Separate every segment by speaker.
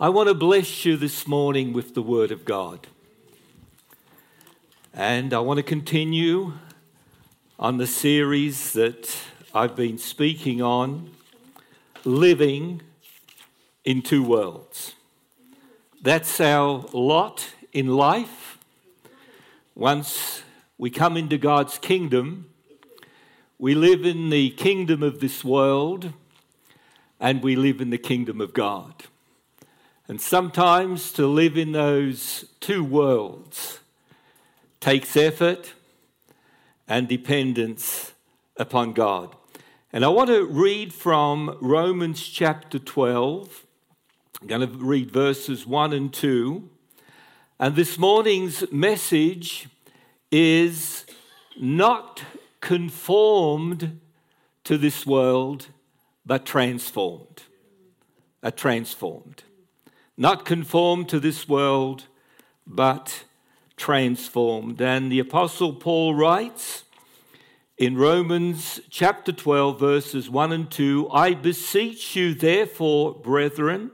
Speaker 1: I want to bless you this morning with the Word of God. And I want to continue on the series that I've been speaking on living in two worlds. That's our lot in life. Once we come into God's kingdom, we live in the kingdom of this world and we live in the kingdom of God. And sometimes to live in those two worlds takes effort and dependence upon God. And I want to read from Romans chapter 12. I'm going to read verses 1 and 2. And this morning's message is not conformed to this world, but transformed. A transformed not conformed to this world, but transformed. And the Apostle Paul writes in Romans chapter 12, verses 1 and 2 I beseech you, therefore, brethren,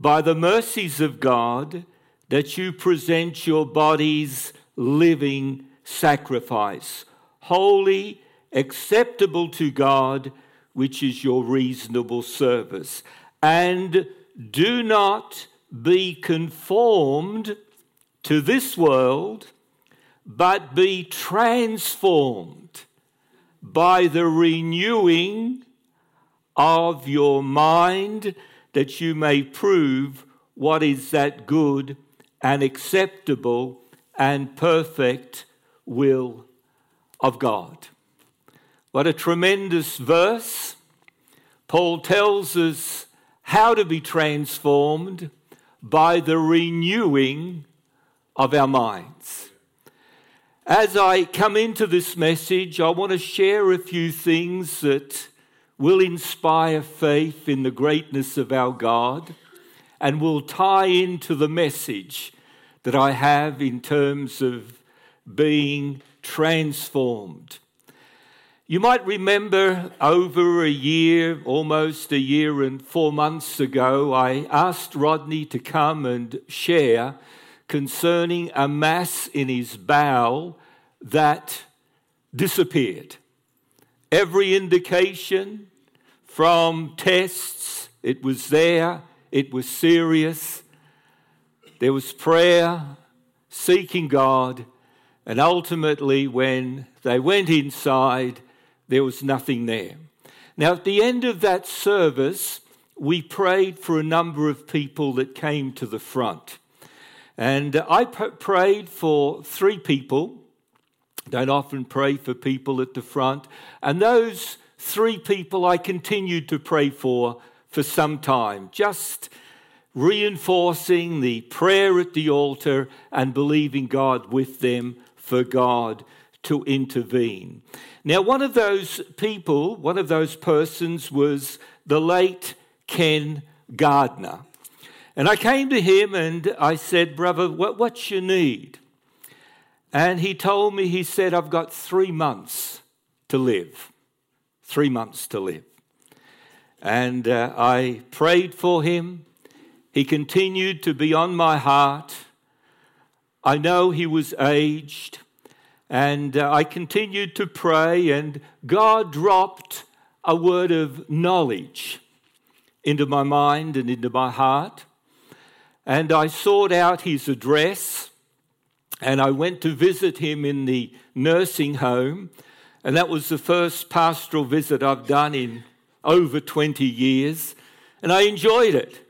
Speaker 1: by the mercies of God, that you present your bodies living sacrifice, holy, acceptable to God, which is your reasonable service. And do not be conformed to this world, but be transformed by the renewing of your mind, that you may prove what is that good and acceptable and perfect will of God. What a tremendous verse. Paul tells us how to be transformed by the renewing of our minds. As I come into this message, I want to share a few things that will inspire faith in the greatness of our God and will tie into the message that I have in terms of being transformed you might remember over a year, almost a year and four months ago, I asked Rodney to come and share concerning a mass in his bowel that disappeared. Every indication from tests, it was there, it was serious. There was prayer, seeking God, and ultimately, when they went inside, there was nothing there. Now, at the end of that service, we prayed for a number of people that came to the front. And uh, I prayed for three people. Don't often pray for people at the front. And those three people I continued to pray for for some time, just reinforcing the prayer at the altar and believing God with them for God to intervene. Now, one of those people, one of those persons was the late Ken Gardner. And I came to him and I said, Brother, what, what's your need? And he told me, he said, I've got three months to live. Three months to live. And uh, I prayed for him. He continued to be on my heart. I know he was aged. And uh, I continued to pray, and God dropped a word of knowledge into my mind and into my heart. And I sought out his address, and I went to visit him in the nursing home. And that was the first pastoral visit I've done in over 20 years, and I enjoyed it.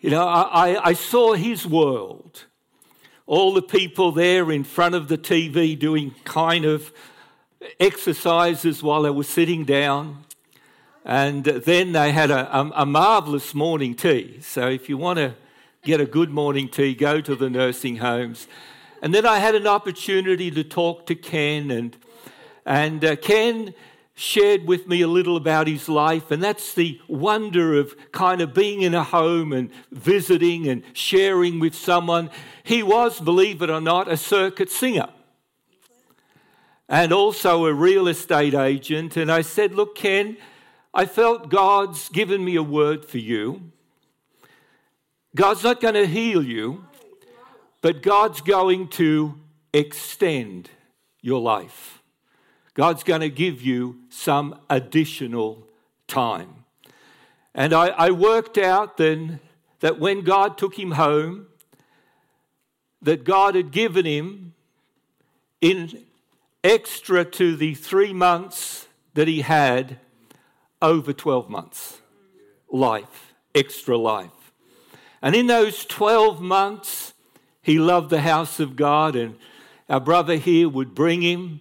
Speaker 1: You know, I, I saw his world all the people there in front of the TV doing kind of exercises while they were sitting down. And then they had a, a, a marvelous morning tea. So if you want to get a good morning tea, go to the nursing homes. And then I had an opportunity to talk to Ken, and, and uh, Ken shared with me a little about his life, and that's the wonder of kind of being in a home and visiting and sharing with someone. He was, believe it or not, a circuit singer and also a real estate agent. And I said, Look, Ken, I felt God's given me a word for you. God's not going to heal you, but God's going to extend your life. God's going to give you some additional time. And I, I worked out then that when God took him home, that God had given him in extra to the three months that he had over 12 months life, extra life. And in those 12 months, he loved the house of God, and our brother here would bring him.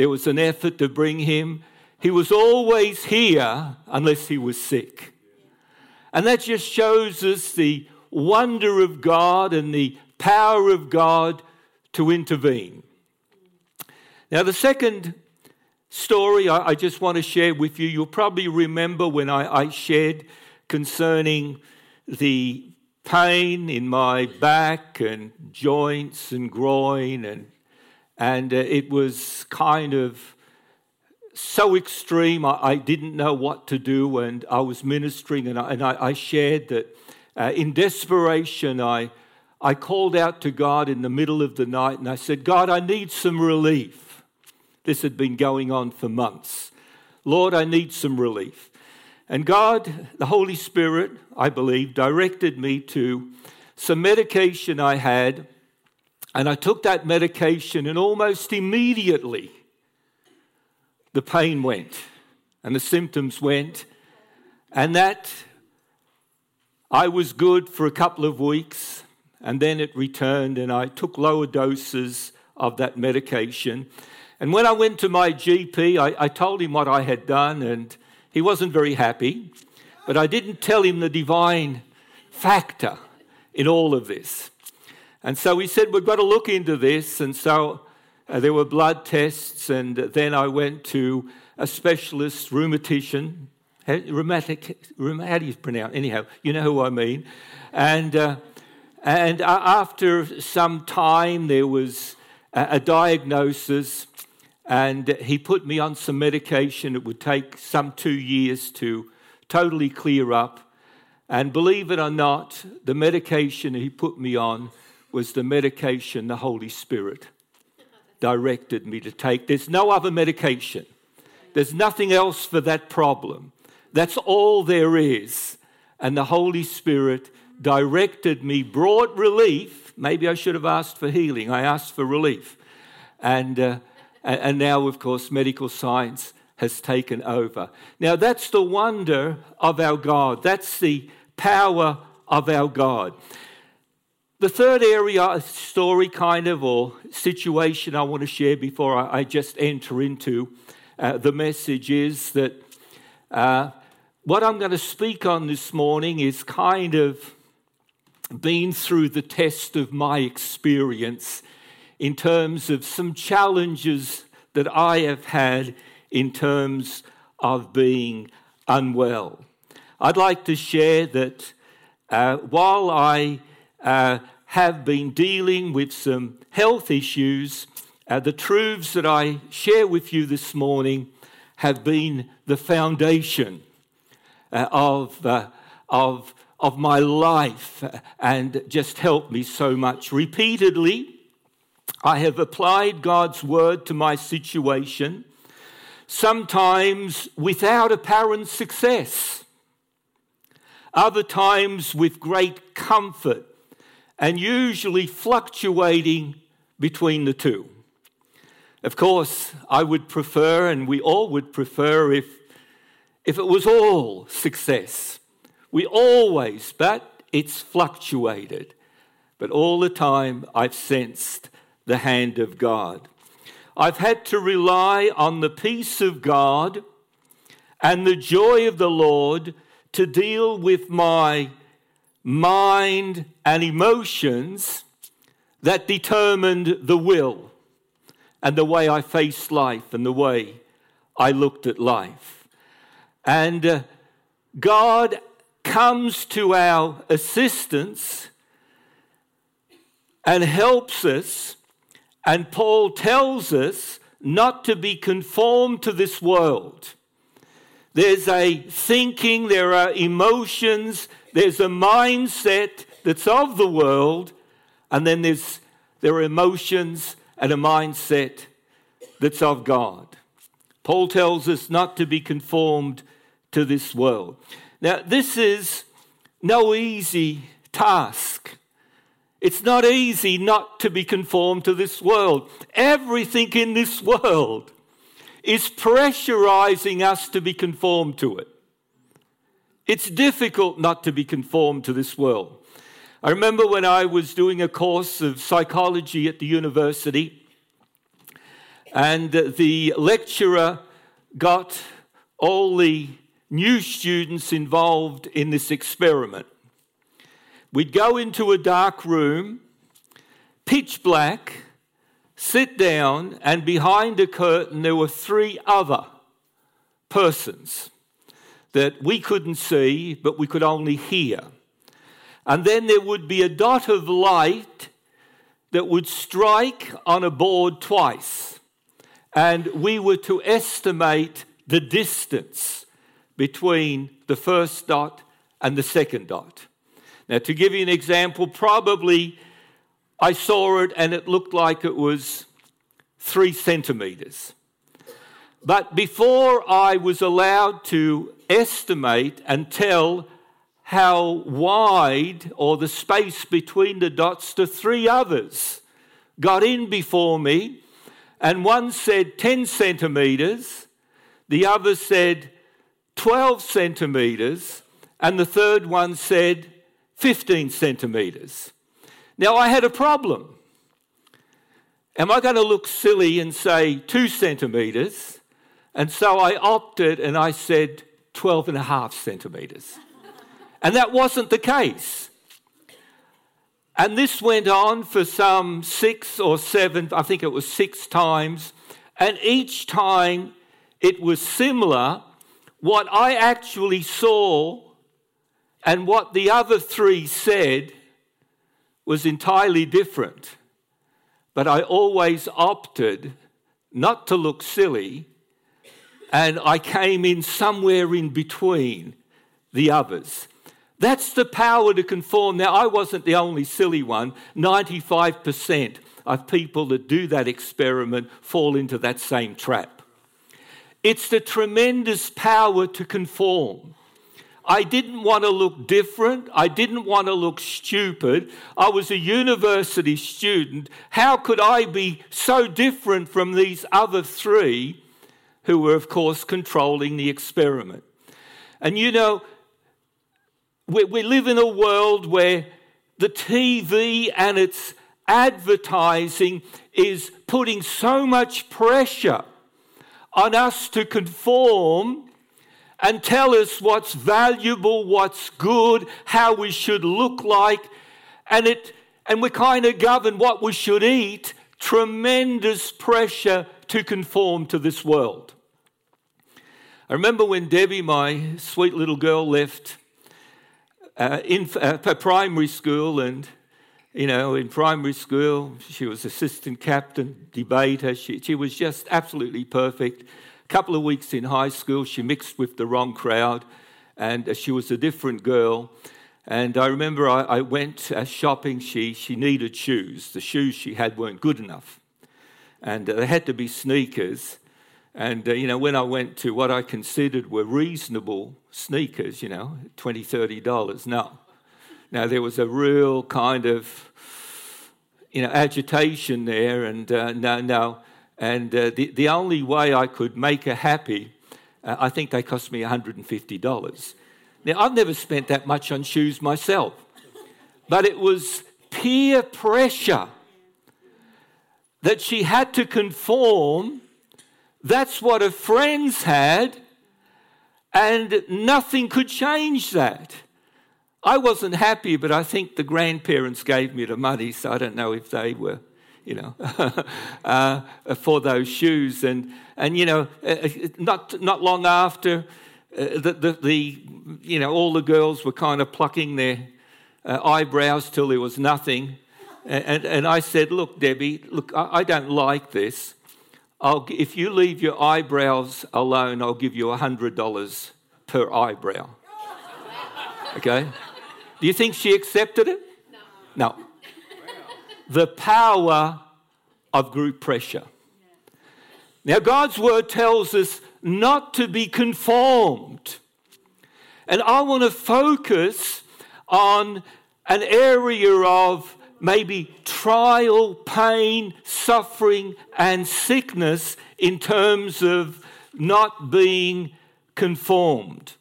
Speaker 1: There was an effort to bring him. He was always here unless he was sick. And that just shows us the wonder of God and the power of God to intervene. Now, the second story I, just want to share with you, you'll probably remember when I, I shared concerning the pain in my back and joints and groin, and, and uh, it was kind of so extreme, I, I, didn't know what to do, and I was ministering, and I, and I, I shared that uh, in desperation, I, I called out to God in the middle of the night, and I said, God, I need some relief. This had been going on for months. Lord, I need some relief. And God, the Holy Spirit, I believe, directed me to some medication I had, and I took that medication, and almost immediately, the pain went and the symptoms went, and that I was good for a couple of weeks, and then it returned, and I took lower doses of that medication. And when I went to my GP, I, I told him what I had done, and he wasn't very happy, but I didn't tell him the divine factor in all of this. And so he said, We've got to look into this. And so uh, there were blood tests, and then I went to a specialist rheumatician. Rheumatic, how do you pronounce? Anyhow, you know who I mean. And uh, and after some time, there was a diagnosis, and he put me on some medication. It would take some two years to totally clear up. And believe it or not, the medication he put me on was the medication, the Holy Spirit directed me to take. There's no other medication, there's nothing else for that problem. That's all there is. And the Holy Spirit directed me, brought relief. Maybe I should have asked for healing. I asked for relief. And, uh, and now, of course, medical science has taken over. Now, that's the wonder of our God. That's the power of our God. The third area, story kind of, or situation I want to share before I, just enter into uh, the message is that uh, what I'm going to speak on this morning is kind of been through the test of my experience in terms of some challenges that I have had in terms of being unwell. I'd like to share that uh, while I uh, have been dealing with some health issues. Uh, the truths that I share with you this morning have been the foundation uh, of, uh, of, of my life and just helped me so much. Repeatedly, I have applied God's word to my situation, sometimes without apparent success other times with great comfort, and usually fluctuating between the two. Of course, I would prefer, and we all would prefer, if, if it was all success. We always, but it's fluctuated. But all the time, I've sensed the hand of God. I've had to rely on the peace of God and the joy of the Lord to deal with my mind and emotions that determined the will and the way I faced life and the way I looked at life. And uh, God comes to our assistance and helps us. And Paul tells us not to be conformed to this world there's a thinking, there are emotions, there's a mindset that's of the world, and then there's, there are emotions and a mindset that's of God. Paul tells us not to be conformed to this world. Now, this is no easy task. It's not easy not to be conformed to this world. Everything in this world is pressurizing us to be conformed to it. It's difficult not to be conformed to this world. I remember when I was doing a course of psychology at the university, and uh, the lecturer got all the new students involved in this experiment. We'd go into a dark room, pitch black, sit down, and behind a curtain there were three other persons that we couldn't see, but we could only hear. And then there would be a dot of light that would strike on a board twice. And we were to estimate the distance between the first dot and the second dot. Now, to give you an example, probably I saw it and it looked like it was three centimeters. But before I was allowed to estimate and tell how wide or the space between the dots, the three others got in before me, and one said 10 centimeters, the other said 12 centimeters, and the third one said 15 centimeters. Now, I had a problem. Am I going to look silly and say two centimeters? And so I opted and I said 12 and a half centimeters. And that wasn't the case. And this went on for some six or seven, I think it was six times. And each time it was similar. What I actually saw and what the other three said was entirely different. But I always opted not to look silly, and I came in somewhere in between the others. That's the power to conform. Now, I wasn't the only silly one. 95% of people that do that experiment fall into that same trap. It's the tremendous power to conform. I didn't want to look different. I didn't want to look stupid. I was a university student. How could I be so different from these other three who were, of course, controlling the experiment? And you know, we, we live in a world where the TV and its advertising is putting so much pressure on us to conform and tell us what's valuable, what's good, how we should look like. And, it, and we kind of govern what we should eat. Tremendous pressure to conform to this world. I remember when Debbie, my sweet little girl, left uh, in uh, primary school, and you know, in primary school, she was assistant captain, debater. She, she was just absolutely perfect A couple of weeks in high school, she mixed with the wrong crowd and she was a different girl. And I remember I, I went uh, shopping. She, she needed shoes. The shoes she had weren't good enough. And uh, they had to be sneakers. And, uh, you know, when I went to what I considered were reasonable sneakers, you know, $20, $30, no. Now, there was a real kind of, you know, agitation there. And uh, no, no, and uh, the, the only way I could make her happy, uh, I think they cost me $150. Now, I've never spent that much on shoes myself, but it was peer pressure that she had to conform. That's what her friends had, and nothing could change that. I wasn't happy, but I think the grandparents gave me the money, so I don't know if they were you know, uh, for those shoes. And, and you know, uh, uh, not, not long after, uh, the, the, the, you know, all the girls were kind of plucking their uh, eyebrows till there was nothing. And, and I said, Look, Debbie, look, I, I don't like this. I'll, if you leave your eyebrows alone, I'll give you $100 per eyebrow. Okay? Do you think she accepted it? No. The power of group pressure. Now, God's word tells us not to be conformed. And I want to focus on an area of maybe trial, pain, suffering, and sickness in terms of not being conformed.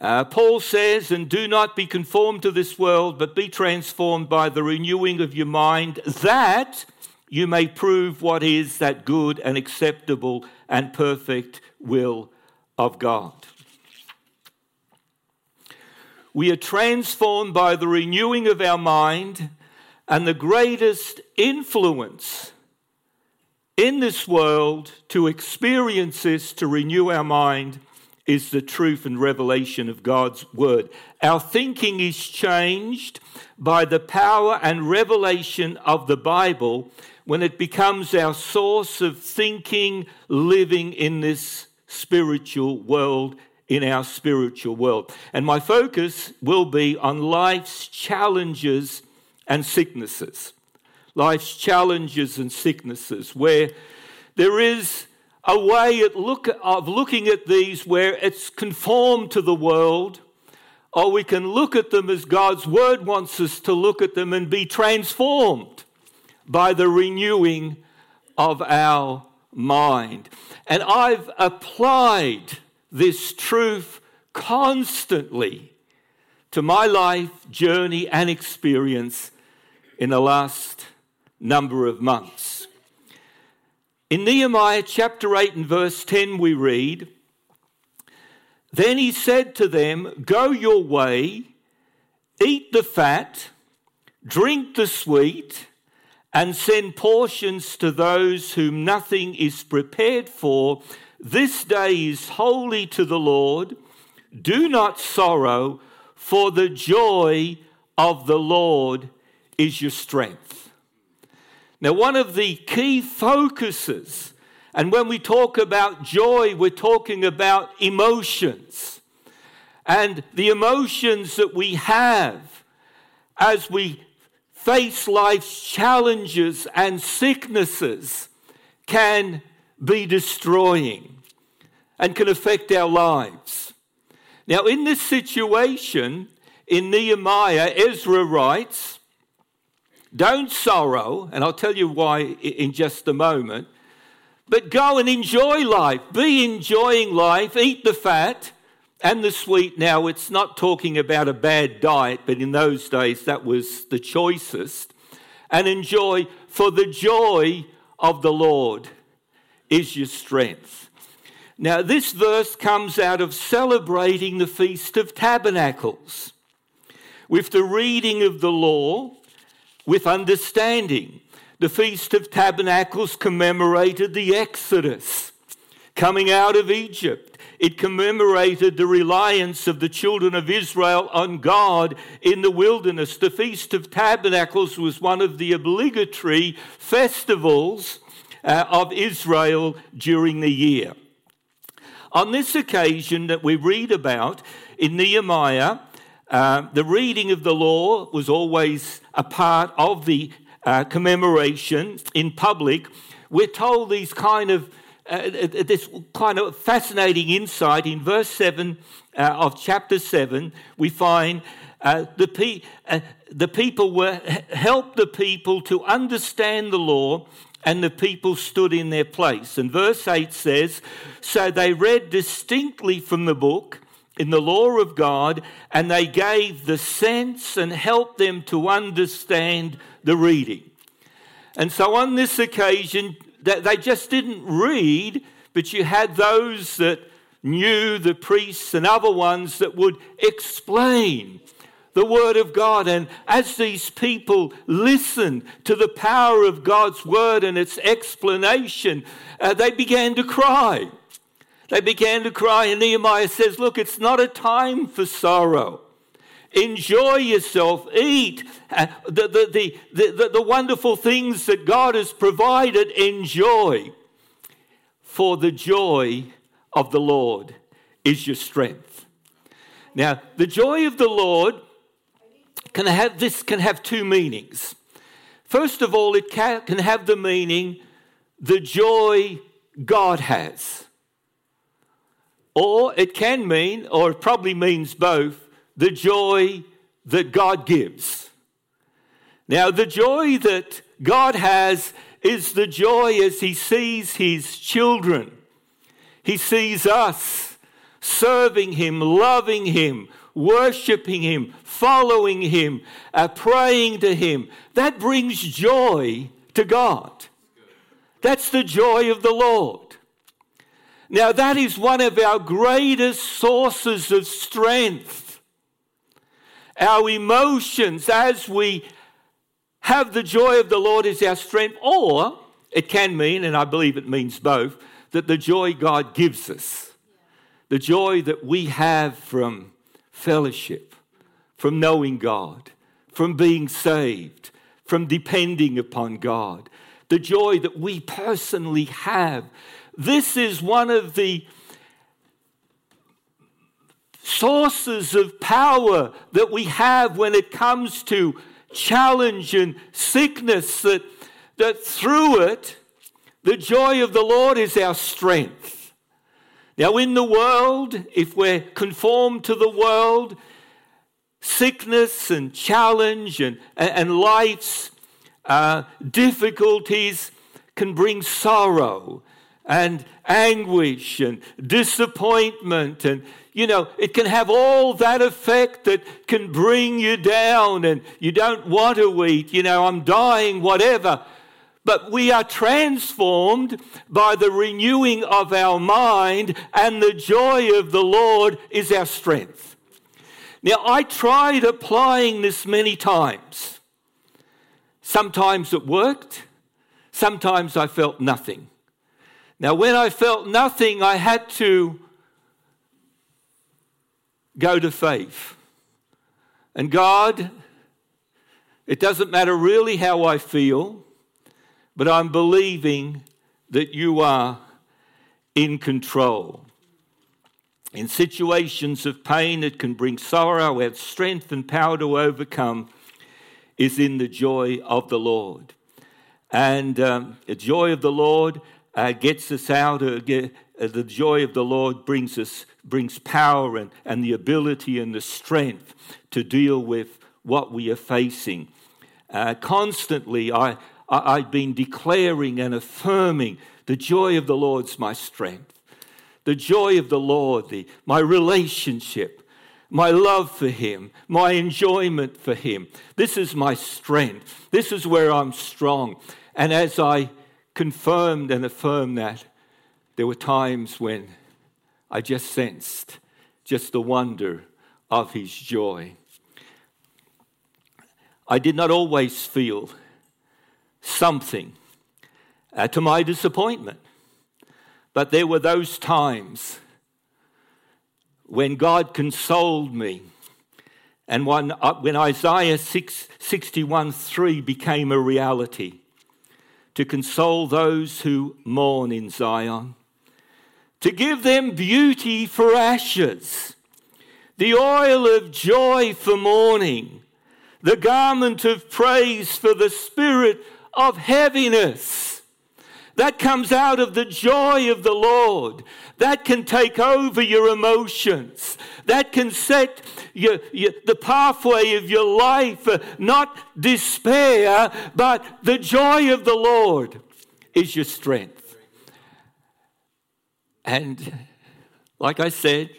Speaker 1: Uh, Paul says, and do not be conformed to this world, but be transformed by the renewing of your mind, that you may prove what is that good and acceptable and perfect will of God. We are transformed by the renewing of our mind, and the greatest influence in this world to experience this, to renew our mind, is the truth and revelation of God's word. Our thinking is changed by the power and revelation of the Bible when it becomes our source of thinking, living in this spiritual world, in our spiritual world. And my focus will be on life's challenges and sicknesses. Life's challenges and sicknesses, where there is a way look, of looking at these where it's conformed to the world, or we can look at them as God's word wants us to look at them and be transformed by the renewing of our mind. And I've applied this truth constantly to my life journey and experience in the last number of months. In Nehemiah chapter 8 and verse 10, we read, Then he said to them, Go your way, eat the fat, drink the sweet, and send portions to those whom nothing is prepared for. This day is holy to the Lord. Do not sorrow, for the joy of the Lord is your strength. Now, one of the key focuses, and when we talk about joy, we're talking about emotions. And the emotions that we have as we face life's challenges and sicknesses can be destroying and can affect our lives. Now, in this situation, in Nehemiah, Ezra writes, Don't sorrow, and I'll tell you why in just a moment, but go and enjoy life. Be enjoying life, eat the fat, and the sweet. Now, it's not talking about a bad diet, but in those days that was the choicest. And enjoy, for the joy of the Lord is your strength. Now, this verse comes out of celebrating the Feast of Tabernacles with the reading of the law with understanding. The Feast of Tabernacles commemorated the Exodus, coming out of Egypt. It commemorated the reliance of the children of Israel on God in the wilderness. The Feast of Tabernacles was one of the obligatory festivals uh, of Israel during the year. On this occasion that we read about in Nehemiah, uh, the reading of the law was always a part of the uh, commemoration in public. We're told these kind of uh, this kind of fascinating insight in verse 7 uh, of chapter 7. We find uh, the, pe- uh, the people were helped the people to understand the law and the people stood in their place. And verse 8 says, So they read distinctly from the book in the law of God, and they gave the sense and helped them to understand the reading. And so on this occasion, they just didn't read, but you had those that knew, the priests and other ones that would explain the Word of God. And as these people listened to the power of God's Word and its explanation, uh, they began to cry. They began to cry, and Nehemiah says, Look, it's not a time for sorrow. Enjoy yourself, eat uh, the, the, the, the, the wonderful things that God has provided. Enjoy, for the joy of the Lord is your strength. Now, the joy of the Lord can have, this can have two meanings. First of all, it can, have the meaning the joy God has. Or it can mean, or it probably means both, the joy that God gives. Now, the joy that God has is the joy as He sees His children. He sees us serving Him, loving Him, worshiping Him, following Him, uh, praying to Him. That brings joy to God. That's the joy of the Lord. Now, that is one of our greatest sources of strength. Our emotions, as we have the joy of the Lord, is our strength, or it can mean, and I believe it means both, that the joy God gives us, the joy that we have from fellowship, from knowing God, from being saved, from depending upon God, the joy that we personally have this is one of the sources of power that we have when it comes to challenge and sickness, that, that through it, the joy of the Lord is our strength. Now, in the world, if we're conformed to the world, sickness and challenge and, and life's uh, difficulties can bring sorrow and anguish and disappointment and you know it can have all that effect that can bring you down and you don't want to eat you know i'm dying whatever but we are transformed by the renewing of our mind and the joy of the lord is our strength. Now i tried applying this many times. Sometimes it worked. Sometimes i felt nothing. Now, when I felt nothing, I had to go to faith. And God, it doesn't matter really how I feel, but I'm believing that you are in control. In situations of pain that can bring sorrow, our strength and power to overcome is in the joy of the Lord. And um, the joy of the Lord uh, gets us out. Uh, get, uh, the joy of the Lord brings us brings power and, and the ability and the strength to deal with what we are facing. Uh, constantly, I, I've been declaring and affirming the joy of the Lord's my strength. The joy of the Lord, the, my relationship, my love for Him, my enjoyment for Him. This is my strength. This is where I'm strong. And as I confirmed and affirmed that, there were times when I just sensed just the wonder of his joy. I did not always feel something uh, to my disappointment, but there were those times when God consoled me. And when, uh, when Isaiah 6, 61 3 became a reality, to console those who mourn in Zion, to give them beauty for ashes, the oil of joy for mourning, the garment of praise for the spirit of heaviness. That comes out of the joy of the Lord. That can take over your emotions. That can set your, your, the pathway of your life, uh, not despair, but the joy of the Lord is your strength. And like I said,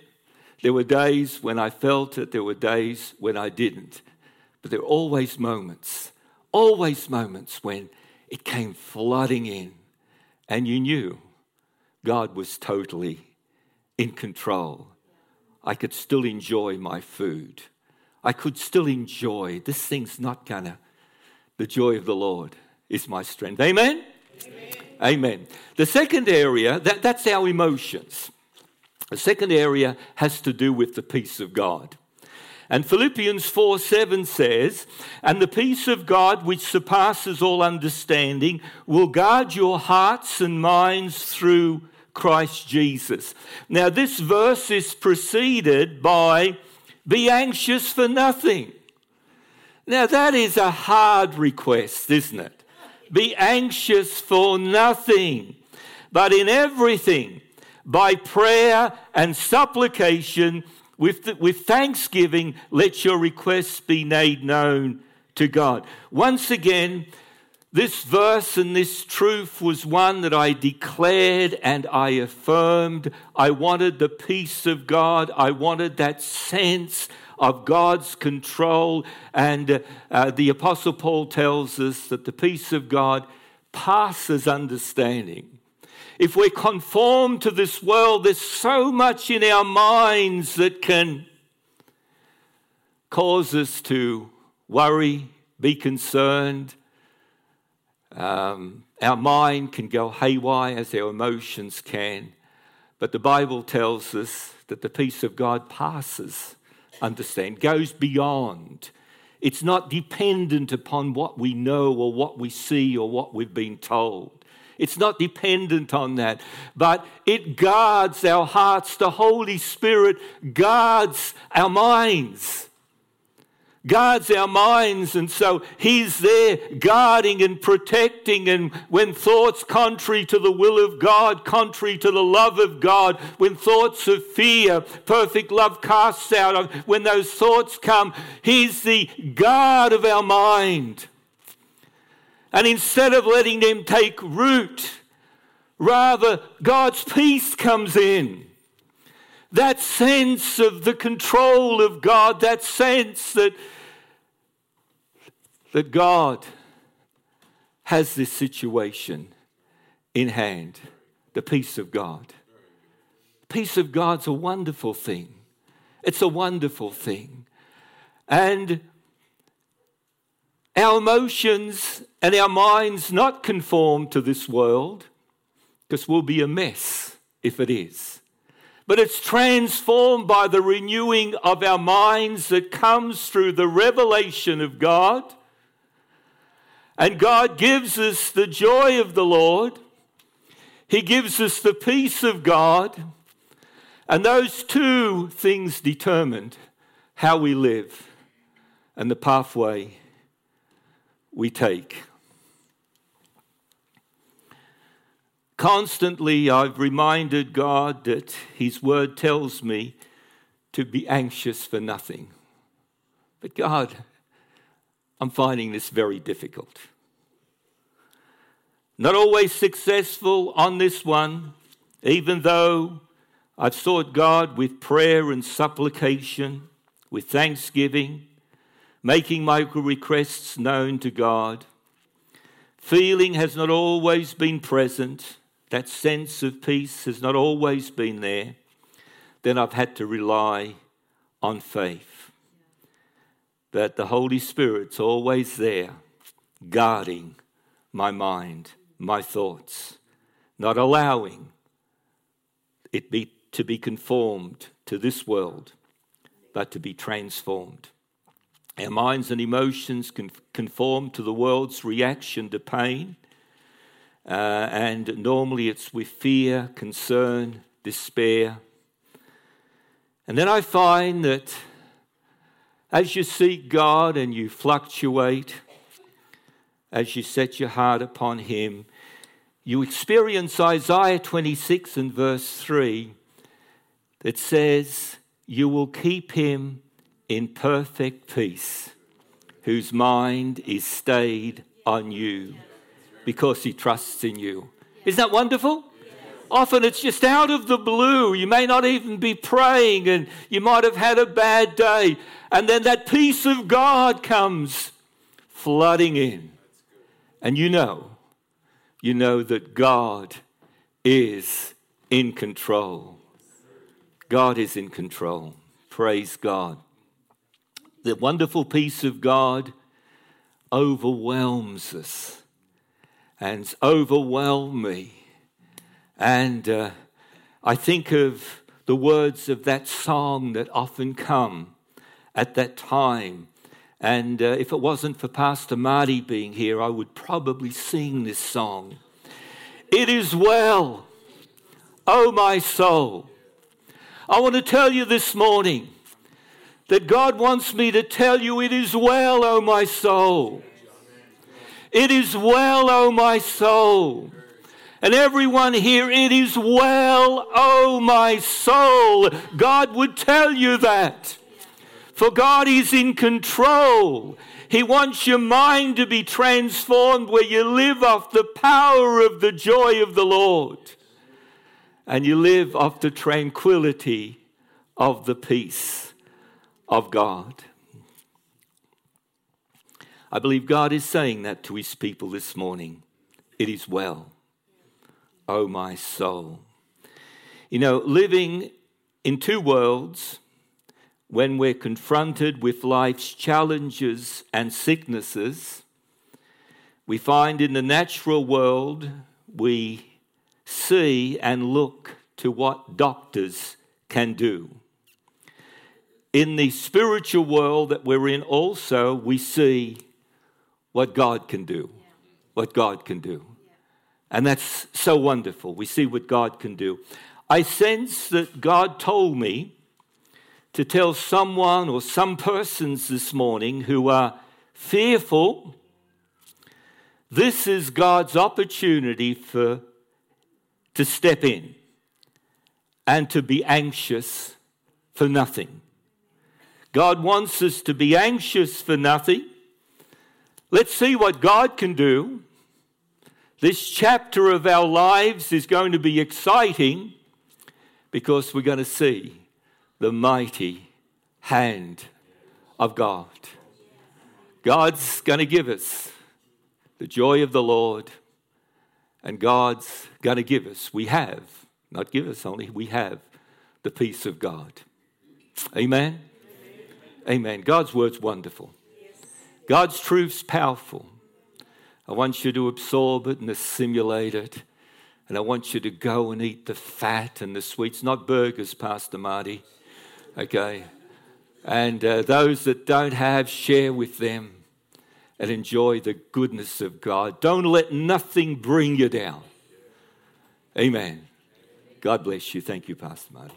Speaker 1: there were days when I felt it, there were days when I didn't. But there were always moments, always moments when it came flooding in, and you knew God was totally in control. I could still enjoy my food. I could still enjoy. This thing's not gonna. The joy of the Lord is my strength. Amen? Amen. Amen. The second area, that, that's our emotions. The second area has to do with the peace of God. And Philippians 4 7 says, And the peace of God, which surpasses all understanding, will guard your hearts and minds through Christ Jesus. Now, this verse is preceded by, Be anxious for nothing. Now, that is a hard request, isn't it? Be anxious for nothing, but in everything, by prayer and supplication, with, the, with thanksgiving, let your requests be made known to God. Once again, this verse and this truth was one that I declared and I affirmed. I wanted the peace of God. I wanted that sense of God's control. And uh, the Apostle Paul tells us that the peace of God passes understanding. If we're conformed to this world, there's so much in our minds that can cause us to worry, be concerned. Um, our mind can go haywire as our emotions can. But the Bible tells us that the peace of God passes understand, goes beyond. It's not dependent upon what we know or what we see or what we've been told. It's not dependent on that, but it guards our hearts. The Holy Spirit guards our minds guards our minds, and so He's there guarding and protecting. And when thoughts contrary to the will of God, contrary to the love of God, when thoughts of fear, perfect love casts out, when those thoughts come, He's the guard of our mind. And instead of letting them take root, rather God's peace comes in that sense of the control of God, that sense that, that God has this situation in hand, the peace of God. Peace of God's a wonderful thing. It's a wonderful thing. And our emotions and our minds not conform to this world, because we'll be a mess if it is but it's transformed by the renewing of our minds that comes through the revelation of God. And God gives us the joy of the Lord, He gives us the peace of God. And those two things determined how we live and the pathway we take. Constantly, I've reminded God that His word tells me to be anxious for nothing. But God, I'm finding this very difficult. Not always successful on this one, even though I've sought God with prayer and supplication, with thanksgiving, making my requests known to God. Feeling has not always been present that sense of peace has not always been there, then I've had to rely on faith. That the Holy Spirit's always there, guarding my mind, my thoughts, not allowing it be, to be conformed to this world, but to be transformed. Our minds and emotions conform to the world's reaction to pain uh, and normally it's with fear, concern, despair. And then I find that as you seek God and you fluctuate, as you set your heart upon Him, you experience Isaiah 26 and verse 3 that says, You will keep him in perfect peace, whose mind is stayed on you because he trusts in you. Isn't that wonderful? Often it's just out of the blue. You may not even be praying and you might have had a bad day. And then that peace of God comes flooding in. And you know, you know that God is in control. God is in control. Praise God. The wonderful peace of God overwhelms us and overwhelm me. And uh, I think of the words of that song that often come at that time. And uh, if it wasn't for Pastor Marty being here, I would probably sing this song. It is well, oh my soul. I want to tell you this morning that God wants me to tell you it is well, O my soul. It is well, O my soul. And everyone here, it is well, O my soul. God would tell you that. For God is in control. He wants your mind to be transformed where you live off the power of the joy of the Lord. And you live off the tranquility of the peace of God. I believe God is saying that to his people this morning. It is well, O oh my soul. You know, living in two worlds, when we're confronted with life's challenges and sicknesses, we find in the natural world we see and look to what doctors can do in the spiritual world that we're in, also, we see what God can do. What God can do. And that's so wonderful. We see what God can do. I sense that God told me to tell someone or some persons this morning who are fearful this is God's opportunity for to step in and to be anxious for nothing. God wants us to be anxious for nothing. Let's see what God can do. This chapter of our lives is going to be exciting because we're going to see the mighty hand of God. God's going to give us the joy of the Lord, and God's going to give us, we have, not give us only, we have the peace of God. Amen. Amen. God's word's wonderful. God's truth's powerful. I want you to absorb it and assimilate it. And I want you to go and eat the fat and the sweets, not burgers, Pastor Marty. Okay. And uh, those that don't have, share with them and enjoy the goodness of God. Don't let nothing bring you down. Amen. God bless you. Thank you, Pastor Marty.